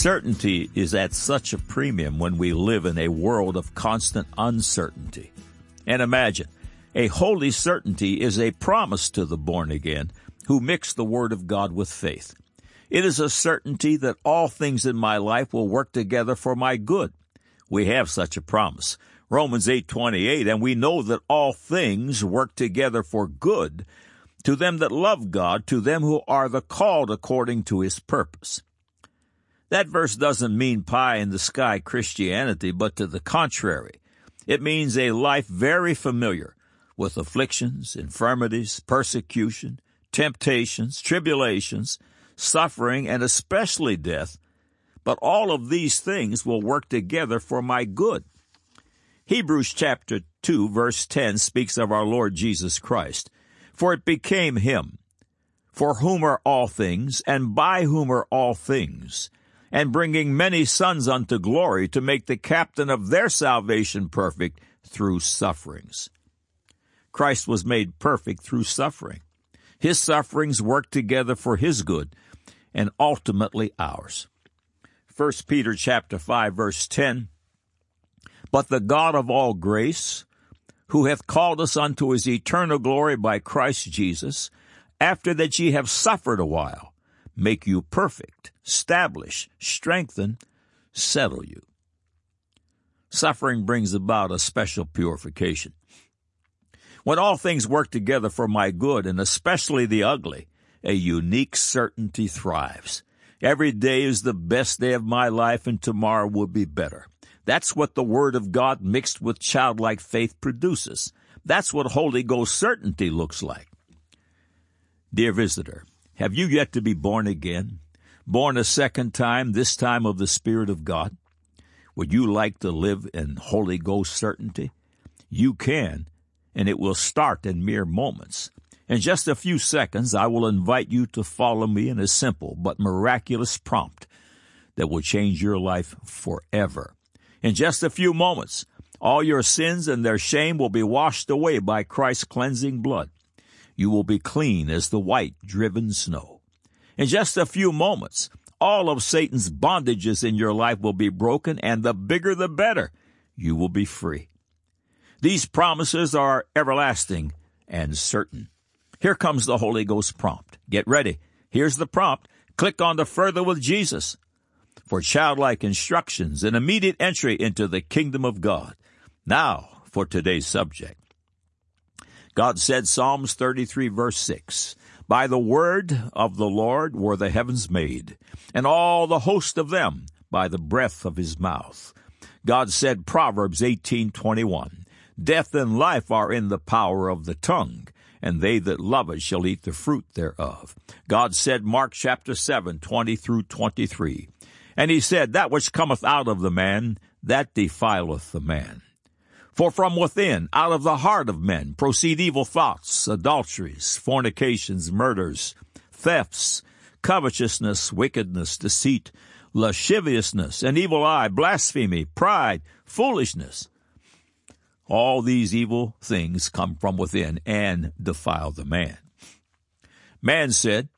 Certainty is at such a premium when we live in a world of constant uncertainty. And imagine, a holy certainty is a promise to the born again who mix the Word of God with faith. It is a certainty that all things in my life will work together for my good. We have such a promise. Romans 8:28 and we know that all things work together for good to them that love God, to them who are the called according to his purpose. That verse doesn't mean pie in the sky Christianity, but to the contrary. It means a life very familiar with afflictions, infirmities, persecution, temptations, tribulations, suffering, and especially death. But all of these things will work together for my good. Hebrews chapter 2 verse 10 speaks of our Lord Jesus Christ. For it became him, for whom are all things, and by whom are all things, and bringing many sons unto glory to make the captain of their salvation perfect through sufferings. Christ was made perfect through suffering. His sufferings worked together for his good and ultimately ours. 1 Peter chapter 5 verse 10 But the God of all grace, who hath called us unto his eternal glory by Christ Jesus, after that ye have suffered a while, make you perfect, establish, strengthen, settle you. Suffering brings about a special purification. When all things work together for my good, and especially the ugly, a unique certainty thrives. Every day is the best day of my life, and tomorrow will be better. That's what the Word of God mixed with childlike faith produces. That's what Holy Ghost certainty looks like. Dear visitor, have you yet to be born again? Born a second time, this time of the Spirit of God? Would you like to live in Holy Ghost certainty? You can, and it will start in mere moments. In just a few seconds, I will invite you to follow me in a simple but miraculous prompt that will change your life forever. In just a few moments, all your sins and their shame will be washed away by Christ's cleansing blood you will be clean as the white driven snow. In just a few moments, all of Satan's bondages in your life will be broken, and the bigger the better. You will be free. These promises are everlasting and certain. Here comes the Holy Ghost prompt. Get ready. Here's the prompt. Click on the Further with Jesus for childlike instructions and immediate entry into the kingdom of God. Now for today's subject. God said, Psalms 33 verse 6, By the word of the Lord were the heavens made, and all the host of them by the breath of his mouth. God said, Proverbs 18:21, Death and life are in the power of the tongue, and they that love it shall eat the fruit thereof. God said, Mark chapter 7, 20 through 23, And he said, That which cometh out of the man, that defileth the man. For from within, out of the heart of men, proceed evil thoughts, adulteries, fornications, murders, thefts, covetousness, wickedness, deceit, lasciviousness, an evil eye, blasphemy, pride, foolishness. All these evil things come from within and defile the man. Man said,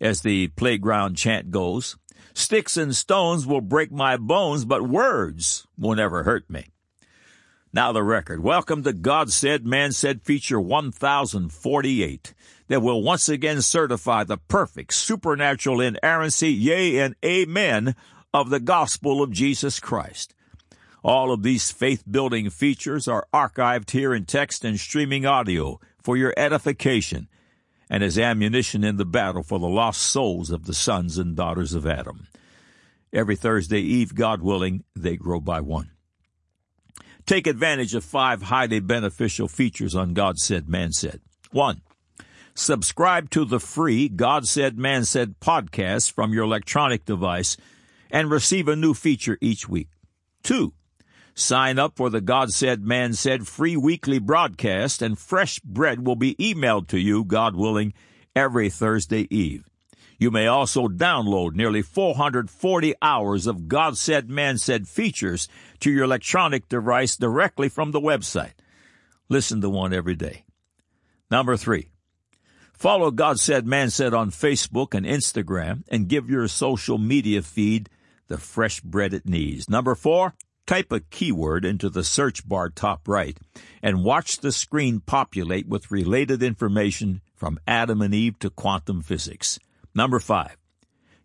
as the playground chant goes, Sticks and stones will break my bones, but words will never hurt me. Now the record. Welcome to God Said, Man Said feature 1048 that will once again certify the perfect supernatural inerrancy, yea and amen, of the gospel of Jesus Christ. All of these faith building features are archived here in text and streaming audio for your edification and as ammunition in the battle for the lost souls of the sons and daughters of Adam. Every Thursday Eve, God willing, they grow by one. Take advantage of five highly beneficial features on God Said, Man Said. One, subscribe to the free God Said, Man Said podcast from your electronic device and receive a new feature each week. Two, sign up for the God Said, Man Said free weekly broadcast and fresh bread will be emailed to you, God willing, every Thursday eve. You may also download nearly 440 hours of God Said, Man Said features to your electronic device directly from the website. Listen to one every day. Number three, follow God Said, Man Said on Facebook and Instagram and give your social media feed the fresh bread it needs. Number four, type a keyword into the search bar top right and watch the screen populate with related information from Adam and Eve to quantum physics. Number five,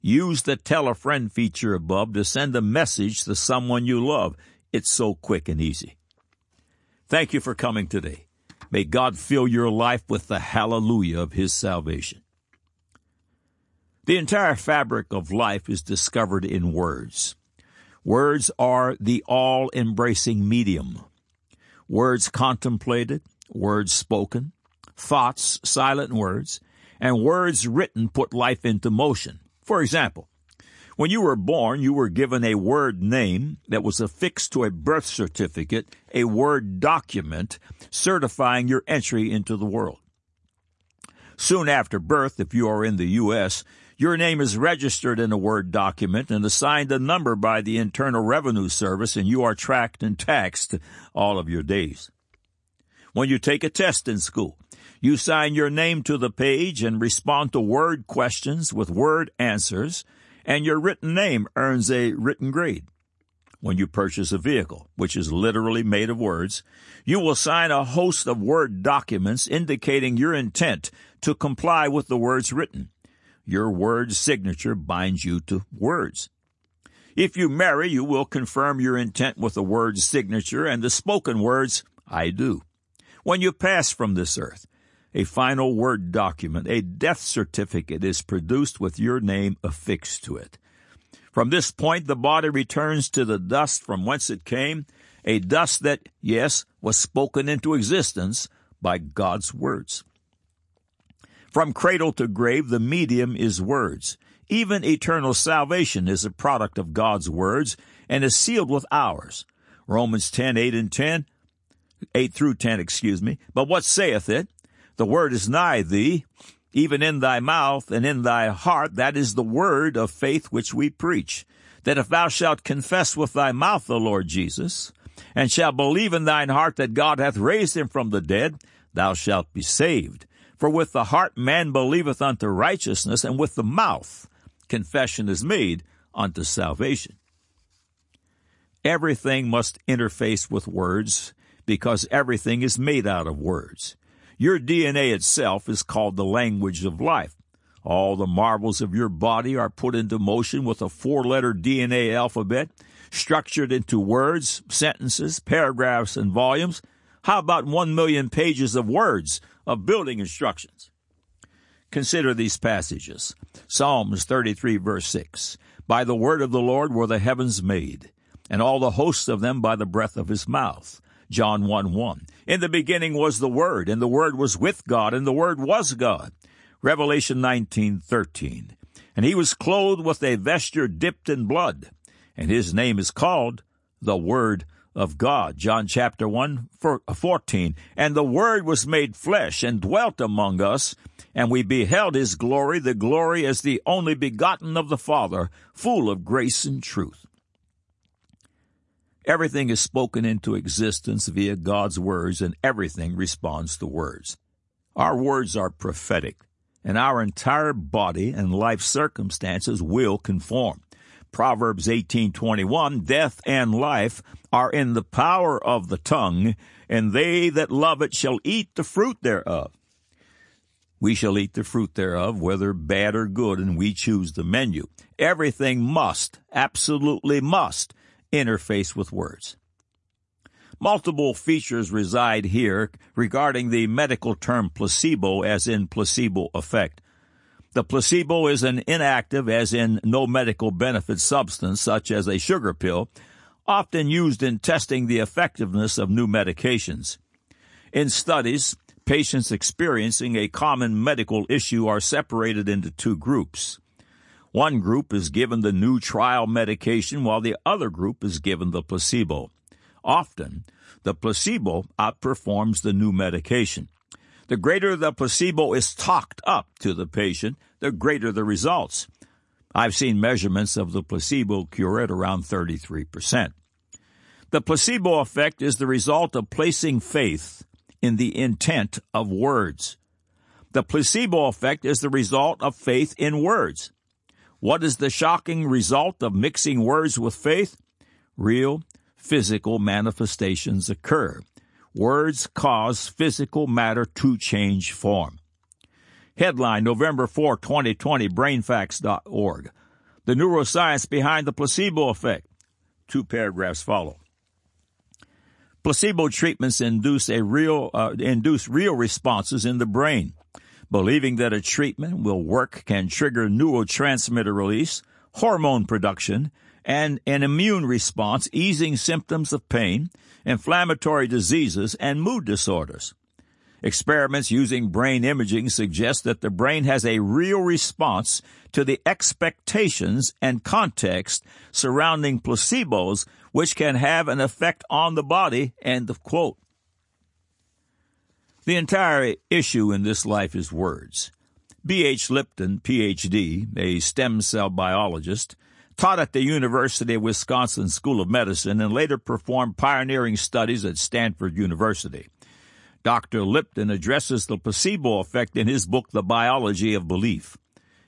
use the tell a friend feature above to send a message to someone you love. It's so quick and easy. Thank you for coming today. May God fill your life with the hallelujah of His salvation. The entire fabric of life is discovered in words. Words are the all embracing medium. Words contemplated, words spoken, thoughts, silent words, and words written put life into motion. For example, when you were born, you were given a word name that was affixed to a birth certificate, a word document certifying your entry into the world. Soon after birth, if you are in the U.S., your name is registered in a Word document and assigned a number by the Internal Revenue Service, and you are tracked and taxed all of your days. When you take a test in school, you sign your name to the page and respond to Word questions with Word answers, and your written name earns a written grade. When you purchase a vehicle, which is literally made of words, you will sign a host of Word documents indicating your intent to comply with the words written. Your word signature binds you to words. If you marry, you will confirm your intent with the word signature and the spoken words, I do. When you pass from this earth, a final word document, a death certificate is produced with your name affixed to it. From this point, the body returns to the dust from whence it came, a dust that, yes, was spoken into existence by God's words. From cradle to grave, the medium is words. Even eternal salvation is a product of God's words and is sealed with ours. Romans 10, 8 and 10, 8 through 10, excuse me. But what saith it? The word is nigh thee, even in thy mouth and in thy heart. That is the word of faith which we preach. That if thou shalt confess with thy mouth the Lord Jesus, and shalt believe in thine heart that God hath raised him from the dead, thou shalt be saved. For with the heart man believeth unto righteousness, and with the mouth confession is made unto salvation. Everything must interface with words because everything is made out of words. Your DNA itself is called the language of life. All the marvels of your body are put into motion with a four letter DNA alphabet, structured into words, sentences, paragraphs, and volumes. How about one million pages of words of building instructions. Consider these passages. Psalms 33 verse 6. By the word of the Lord were the heavens made, and all the hosts of them by the breath of his mouth. John 1 1. In the beginning was the Word, and the Word was with God, and the Word was God. Revelation nineteen thirteen. And he was clothed with a vesture dipped in blood, and his name is called the Word of God. John chapter 1, uh, 14. And the Word was made flesh and dwelt among us, and we beheld his glory, the glory as the only begotten of the Father, full of grace and truth. Everything is spoken into existence via God's words, and everything responds to words. Our words are prophetic, and our entire body and life circumstances will conform. Proverbs 18:21, death and life are in the power of the tongue, and they that love it shall eat the fruit thereof. We shall eat the fruit thereof, whether bad or good, and we choose the menu. Everything must, absolutely must, interface with words. Multiple features reside here regarding the medical term placebo as in placebo effect. The placebo is an inactive, as in no medical benefit substance, such as a sugar pill, often used in testing the effectiveness of new medications. In studies, patients experiencing a common medical issue are separated into two groups. One group is given the new trial medication while the other group is given the placebo. Often, the placebo outperforms the new medication. The greater the placebo is talked up to the patient, the greater the results. I've seen measurements of the placebo cure at around 33%. The placebo effect is the result of placing faith in the intent of words. The placebo effect is the result of faith in words. What is the shocking result of mixing words with faith? Real physical manifestations occur. Words cause physical matter to change form. Headline November 4, 2020, brainfacts.org. The neuroscience behind the placebo effect. Two paragraphs follow. Placebo treatments induce a real uh, induce real responses in the brain. Believing that a treatment will work can trigger neurotransmitter release, hormone production, and an immune response, easing symptoms of pain, inflammatory diseases, and mood disorders. Experiments using brain imaging suggest that the brain has a real response to the expectations and context surrounding placebos, which can have an effect on the body. End of quote. The entire issue in this life is words. B.H. Lipton, Ph.D., a stem cell biologist, taught at the University of Wisconsin School of Medicine and later performed pioneering studies at Stanford University. Dr. Lipton addresses the placebo effect in his book, The Biology of Belief.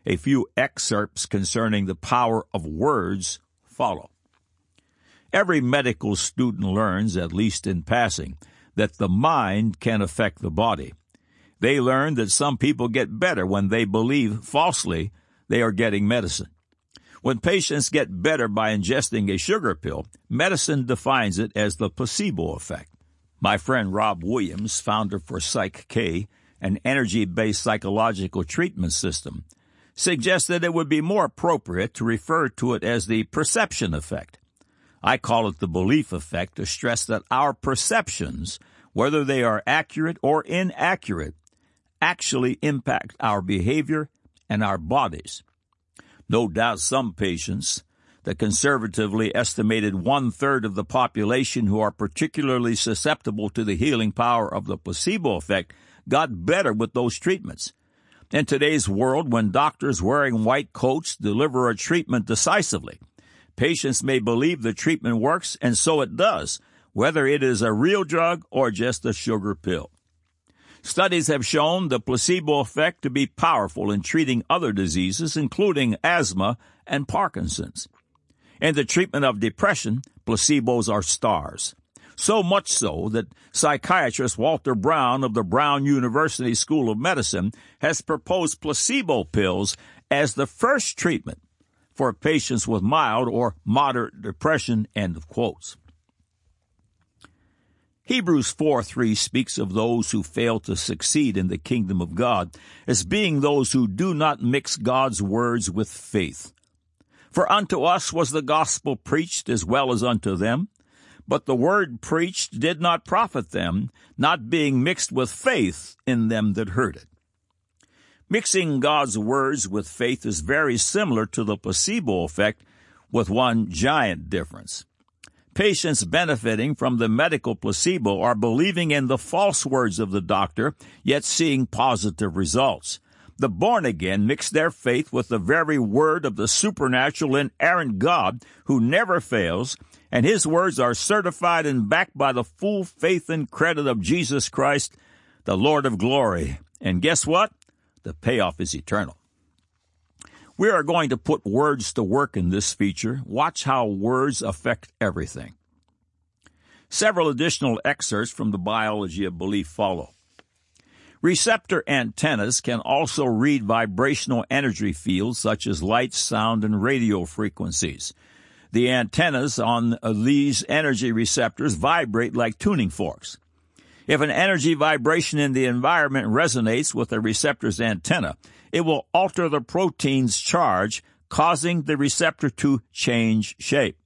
A few excerpts concerning the power of words follow. Every medical student learns, at least in passing, that the mind can affect the body. They learn that some people get better when they believe falsely they are getting medicine. When patients get better by ingesting a sugar pill, medicine defines it as the placebo effect. My friend Rob Williams, founder for Psych-K, an energy-based psychological treatment system, suggests that it would be more appropriate to refer to it as the perception effect. I call it the belief effect to stress that our perceptions, whether they are accurate or inaccurate, actually impact our behavior and our bodies. No doubt some patients, the conservatively estimated one third of the population who are particularly susceptible to the healing power of the placebo effect, got better with those treatments. In today's world, when doctors wearing white coats deliver a treatment decisively, patients may believe the treatment works, and so it does, whether it is a real drug or just a sugar pill. Studies have shown the placebo effect to be powerful in treating other diseases, including asthma and Parkinson's. In the treatment of depression, placebos are stars. So much so that psychiatrist Walter Brown of the Brown University School of Medicine has proposed placebo pills as the first treatment for patients with mild or moderate depression. End of quotes. Hebrews 4 3 speaks of those who fail to succeed in the kingdom of God as being those who do not mix God's words with faith. For unto us was the gospel preached as well as unto them, but the word preached did not profit them, not being mixed with faith in them that heard it. Mixing God's words with faith is very similar to the placebo effect, with one giant difference. Patients benefiting from the medical placebo are believing in the false words of the doctor, yet seeing positive results. The born again mix their faith with the very word of the supernatural inerrant God who never fails, and his words are certified and backed by the full faith and credit of Jesus Christ, the Lord of glory. And guess what? The payoff is eternal. We are going to put words to work in this feature. Watch how words affect everything. Several additional excerpts from the biology of belief follow. Receptor antennas can also read vibrational energy fields such as light, sound, and radio frequencies. The antennas on these energy receptors vibrate like tuning forks. If an energy vibration in the environment resonates with the receptor's antenna, it will alter the protein's charge, causing the receptor to change shape.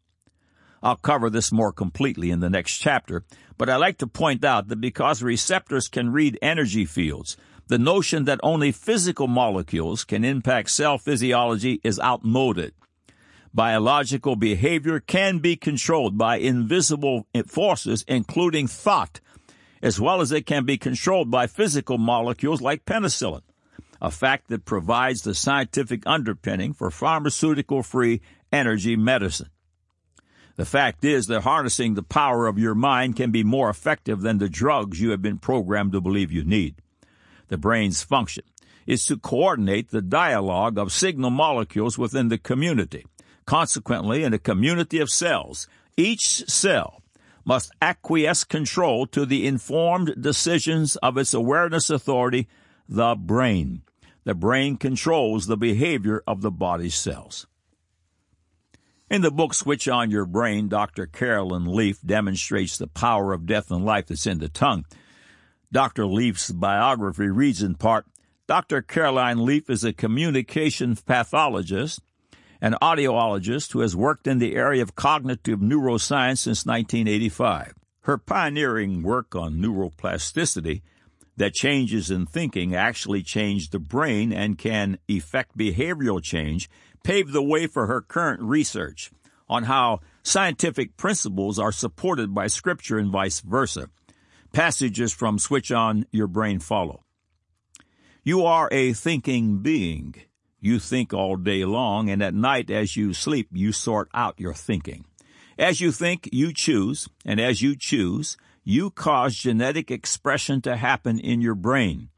I'll cover this more completely in the next chapter, but I like to point out that because receptors can read energy fields, the notion that only physical molecules can impact cell physiology is outmoded. Biological behavior can be controlled by invisible forces, including thought, as well as it can be controlled by physical molecules like penicillin, a fact that provides the scientific underpinning for pharmaceutical free energy medicine. The fact is that harnessing the power of your mind can be more effective than the drugs you have been programmed to believe you need. The brain's function is to coordinate the dialogue of signal molecules within the community. Consequently, in a community of cells, each cell must acquiesce control to the informed decisions of its awareness authority, the brain. The brain controls the behavior of the body's cells. In the book Switch On Your Brain, Dr. Caroline Leaf demonstrates the power of death and life that's in the tongue. Dr. Leaf's biography reads in part Dr. Caroline Leaf is a communication pathologist, an audiologist who has worked in the area of cognitive neuroscience since 1985. Her pioneering work on neuroplasticity that changes in thinking actually change the brain and can effect behavioral change paved the way for her current research on how scientific principles are supported by Scripture and vice versa. Passages from Switch On Your Brain follow. You are a thinking being. You think all day long, and at night as you sleep, you sort out your thinking. As you think, you choose, and as you choose, you cause genetic expression to happen in your brain.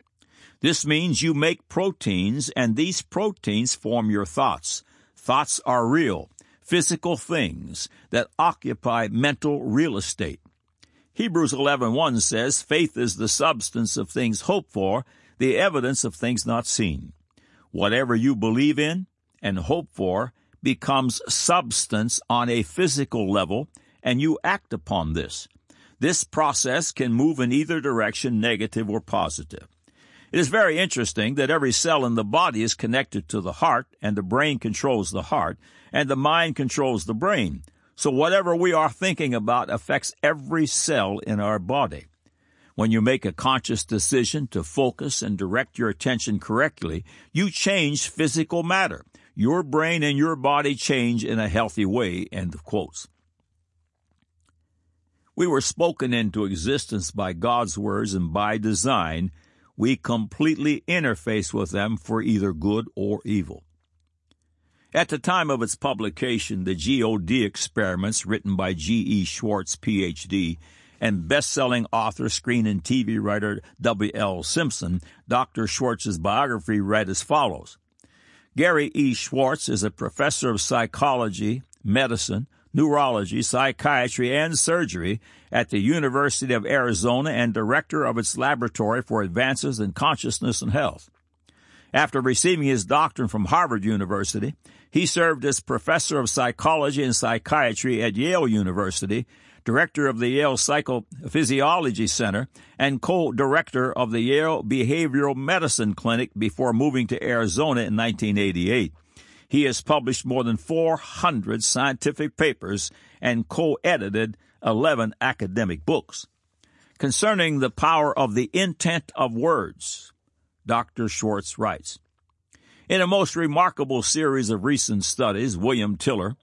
This means you make proteins, and these proteins form your thoughts. Thoughts are real, physical things that occupy mental real estate. Hebrews 11:1 says, "Faith is the substance of things hoped for, the evidence of things not seen." Whatever you believe in and hope for becomes substance on a physical level, and you act upon this. This process can move in either direction, negative or positive. It is very interesting that every cell in the body is connected to the heart, and the brain controls the heart, and the mind controls the brain. So whatever we are thinking about affects every cell in our body. When you make a conscious decision to focus and direct your attention correctly, you change physical matter. Your brain and your body change in a healthy way. End of quotes. We were spoken into existence by God's words and by design we completely interface with them for either good or evil. At the time of its publication, the GOD experiments, written by G.E. Schwartz, Ph.D., and best-selling author, screen and TV writer W.L. Simon, Dr. Schwartz's biography read as follows. Gary E. Schwartz is a professor of psychology, medicine, neurology, psychiatry, and surgery at the University of Arizona and director of its Laboratory for Advances in Consciousness and Health. After receiving his doctorate from Harvard University, he served as professor of psychology and psychiatry at Yale University, director of the Yale Psychophysiology Center, and co-director of the Yale Behavioral Medicine Clinic before moving to Arizona in 1988. He has published more than 400 scientific papers and co-edited 11 academic books. Concerning the power of the intent of words, Dr. Schwartz writes, In a most remarkable series of recent studies, William Tiller,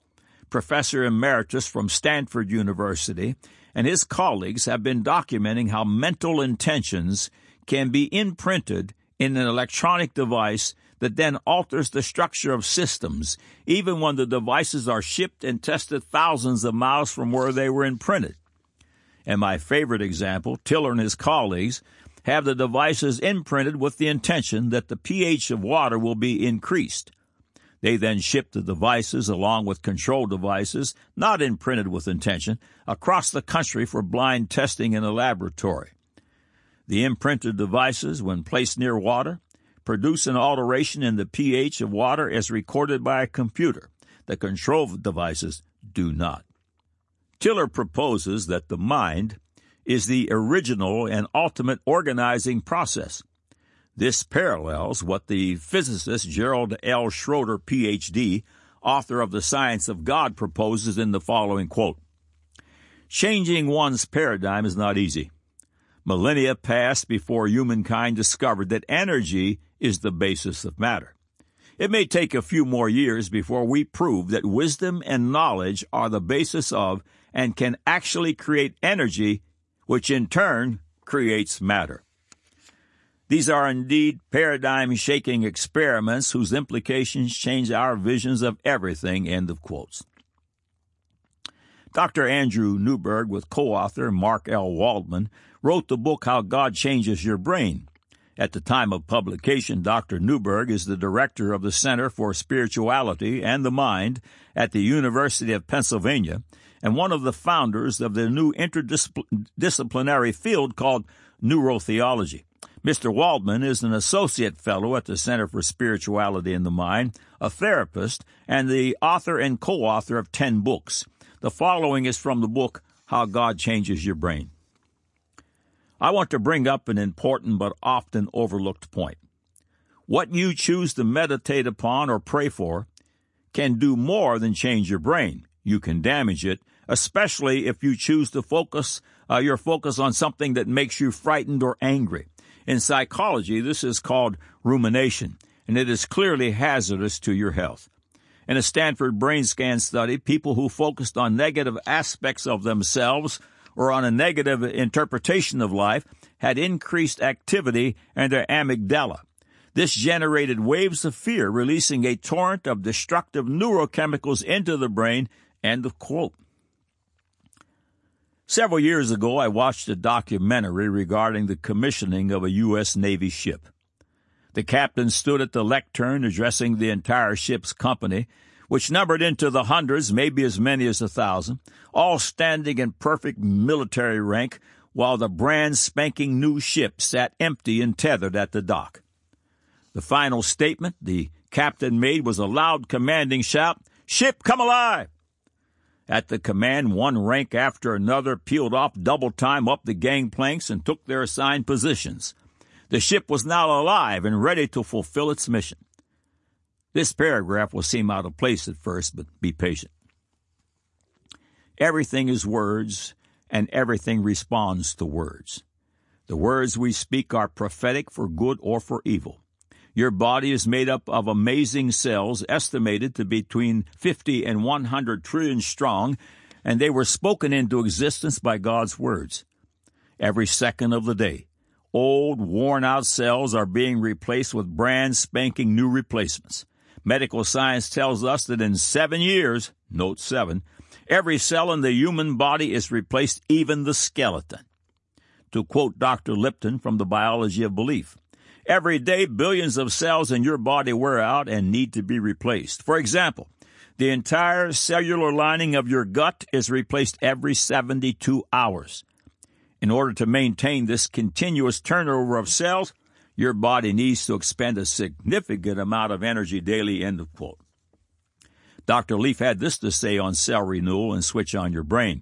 professor emeritus from Stanford University, and his colleagues have been documenting how mental intentions can be imprinted in an electronic device that then alters the structure of systems, even when the devices are shipped and tested thousands of miles from where they were imprinted. And my favorite example, Tiller and his colleagues have the devices imprinted with the intention that the pH of water will be increased. They then shipped the devices along with control devices, not imprinted with intention, across the country for blind testing in a laboratory. The imprinted devices, when placed near water, produce an alteration in the pH of water as recorded by a computer. The control devices do not. Tiller proposes that the mind is the original and ultimate organizing process. This parallels what the physicist Gerald L. Schroeder, Ph.D., author of The Science of God, proposes in the following quote Changing one's paradigm is not easy. Millennia passed before humankind discovered that energy is the basis of matter. It may take a few more years before we prove that wisdom and knowledge are the basis of and can actually create energy, which in turn creates matter. These are indeed paradigm shaking experiments whose implications change our visions of everything. End of quotes. Dr. Andrew Newberg, with co author Mark L. Waldman, wrote the book How God Changes Your Brain. At the time of publication, Dr. Newberg is the director of the Center for Spirituality and the Mind at the University of Pennsylvania and one of the founders of the new interdisciplinary field called neurotheology. Mr. Waldman is an associate fellow at the Center for Spirituality and the Mind, a therapist, and the author and co author of 10 books. The following is from the book How God Changes Your Brain. I want to bring up an important but often overlooked point. What you choose to meditate upon or pray for can do more than change your brain. You can damage it, especially if you choose to focus uh, your focus on something that makes you frightened or angry. In psychology, this is called rumination, and it is clearly hazardous to your health. In a Stanford brain scan study, people who focused on negative aspects of themselves or on a negative interpretation of life had increased activity in their amygdala. This generated waves of fear, releasing a torrent of destructive neurochemicals into the brain. End of quote. Several years ago, I watched a documentary regarding the commissioning of a U.S. Navy ship. The captain stood at the lectern addressing the entire ship's company which numbered into the hundreds, maybe as many as a thousand, all standing in perfect military rank, while the brand spanking new ship sat empty and tethered at the dock. The final statement the captain made was a loud commanding shout, Ship, come alive! At the command, one rank after another peeled off double time up the gangplanks and took their assigned positions. The ship was now alive and ready to fulfill its mission. This paragraph will seem out of place at first, but be patient. Everything is words, and everything responds to words. The words we speak are prophetic for good or for evil. Your body is made up of amazing cells estimated to be between 50 and 100 trillion strong, and they were spoken into existence by God's words. Every second of the day, old, worn out cells are being replaced with brand spanking new replacements. Medical science tells us that in seven years, note seven, every cell in the human body is replaced, even the skeleton. To quote Dr. Lipton from the Biology of Belief, every day billions of cells in your body wear out and need to be replaced. For example, the entire cellular lining of your gut is replaced every 72 hours. In order to maintain this continuous turnover of cells, your body needs to expend a significant amount of energy daily, end of quote. Dr. Leaf had this to say on cell renewal and switch on your brain.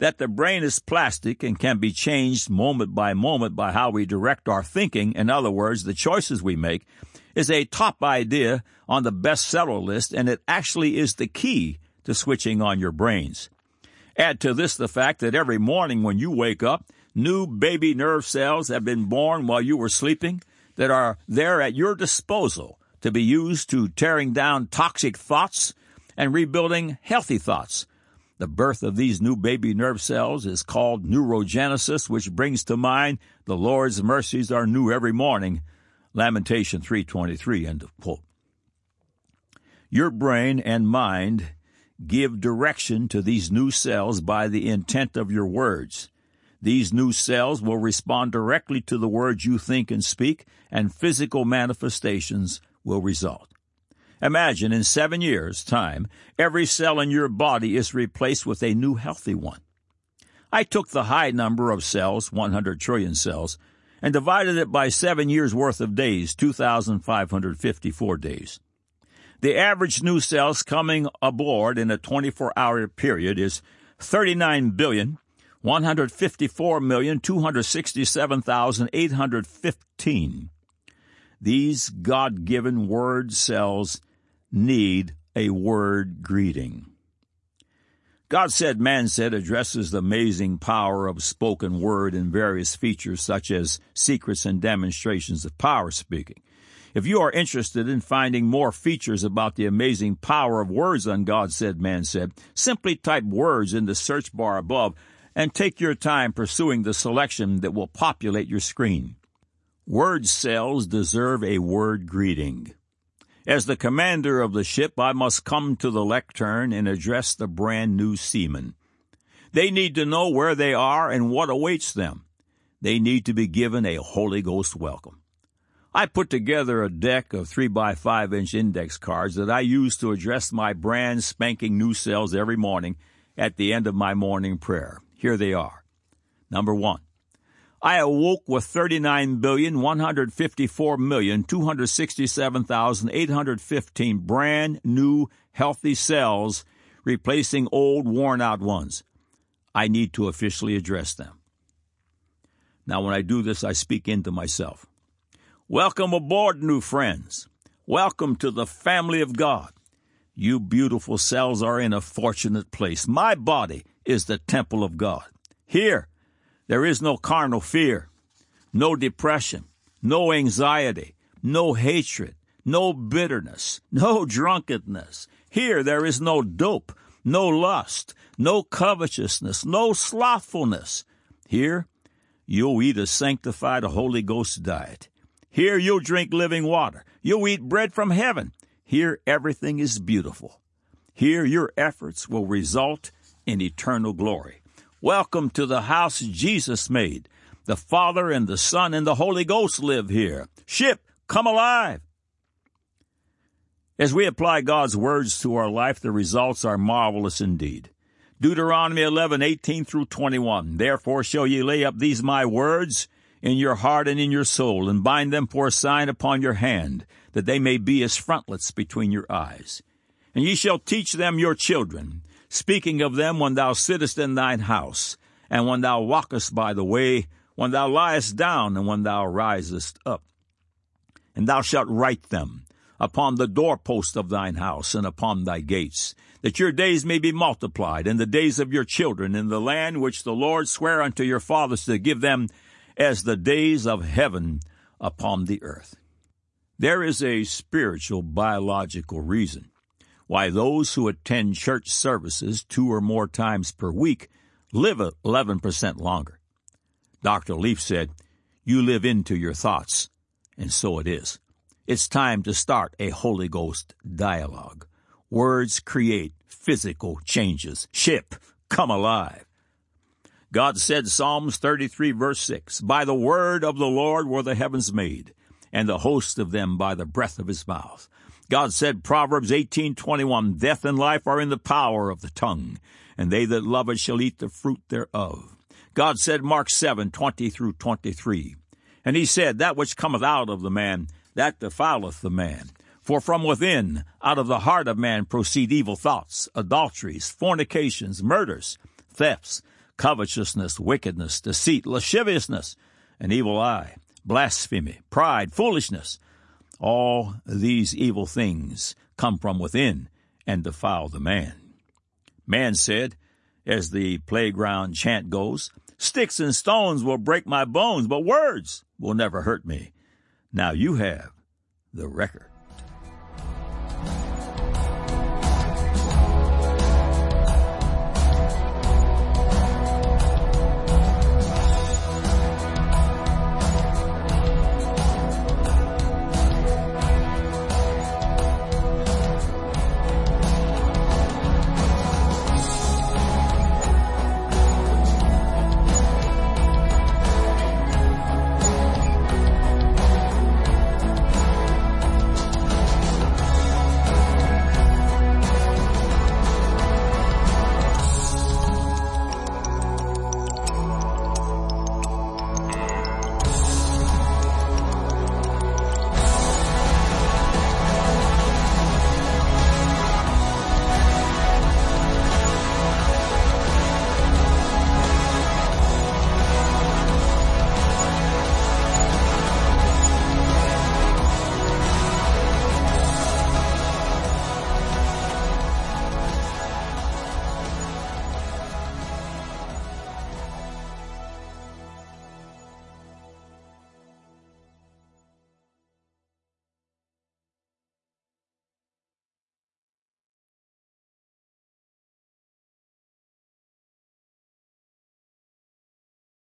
That the brain is plastic and can be changed moment by moment by how we direct our thinking, in other words, the choices we make, is a top idea on the bestseller list, and it actually is the key to switching on your brains. Add to this the fact that every morning when you wake up, new baby nerve cells have been born while you were sleeping that are there at your disposal to be used to tearing down toxic thoughts and rebuilding healthy thoughts. The birth of these new baby nerve cells is called neurogenesis, which brings to mind the Lord's mercies are new every morning. Lamentation 3:23 end of quote. Your brain and mind give direction to these new cells by the intent of your words. These new cells will respond directly to the words you think and speak, and physical manifestations will result. Imagine in seven years' time, every cell in your body is replaced with a new healthy one. I took the high number of cells, 100 trillion cells, and divided it by seven years' worth of days, 2,554 days. The average new cells coming aboard in a 24 hour period is 39 billion 154,267,815. These God given word cells need a word greeting. God said, man said addresses the amazing power of spoken word in various features such as secrets and demonstrations of power speaking. If you are interested in finding more features about the amazing power of words on God said, man said, simply type words in the search bar above and take your time pursuing the selection that will populate your screen. Word cells deserve a word greeting. As the commander of the ship, I must come to the lectern and address the brand new seamen. They need to know where they are and what awaits them. They need to be given a Holy Ghost welcome. I put together a deck of 3 by 5 inch index cards that I use to address my brand spanking new cells every morning at the end of my morning prayer. Here they are. Number one, I awoke with 39,154,267,815 brand new healthy cells, replacing old worn out ones. I need to officially address them. Now, when I do this, I speak into myself. Welcome aboard, new friends. Welcome to the family of God. You beautiful cells are in a fortunate place. My body is the temple of God. Here, there is no carnal fear, no depression, no anxiety, no hatred, no bitterness, no drunkenness. Here, there is no dope, no lust, no covetousness, no slothfulness. Here, you'll eat a sanctified Holy Ghost diet. Here, you'll drink living water. You'll eat bread from heaven. Here, everything is beautiful. Here, your efforts will result in eternal glory. Welcome to the house Jesus made. The Father and the Son and the Holy Ghost live here. Ship, come alive. As we apply God's words to our life, the results are marvelous indeed. Deuteronomy 11, 18 through 21. Therefore shall ye lay up these my words in your heart and in your soul, and bind them for a sign upon your hand, that they may be as frontlets between your eyes. And ye shall teach them your children, speaking of them when thou sittest in thine house, and when thou walkest by the way, when thou liest down, and when thou risest up. And thou shalt write them upon the doorpost of thine house and upon thy gates, that your days may be multiplied, and the days of your children in the land which the Lord sware unto your fathers to give them as the days of heaven upon the earth. There is a spiritual biological reason why those who attend church services two or more times per week live 11% longer. Dr. Leaf said, You live into your thoughts, and so it is. It's time to start a Holy Ghost dialogue. Words create physical changes. Ship, come alive. God said, Psalms 33 verse 6, By the word of the Lord were the heavens made, and the host of them by the breath of his mouth. God said, Proverbs 18:21, Death and life are in the power of the tongue, and they that love it shall eat the fruit thereof. God said, Mark 7:20 through 23, And he said, That which cometh out of the man, that defileth the man. For from within, out of the heart of man proceed evil thoughts, adulteries, fornications, murders, thefts, covetousness, wickedness, deceit, lasciviousness, an evil eye, blasphemy, pride, foolishness. All these evil things come from within and defile the man. Man said, as the playground chant goes, Sticks and stones will break my bones, but words will never hurt me. Now you have the record.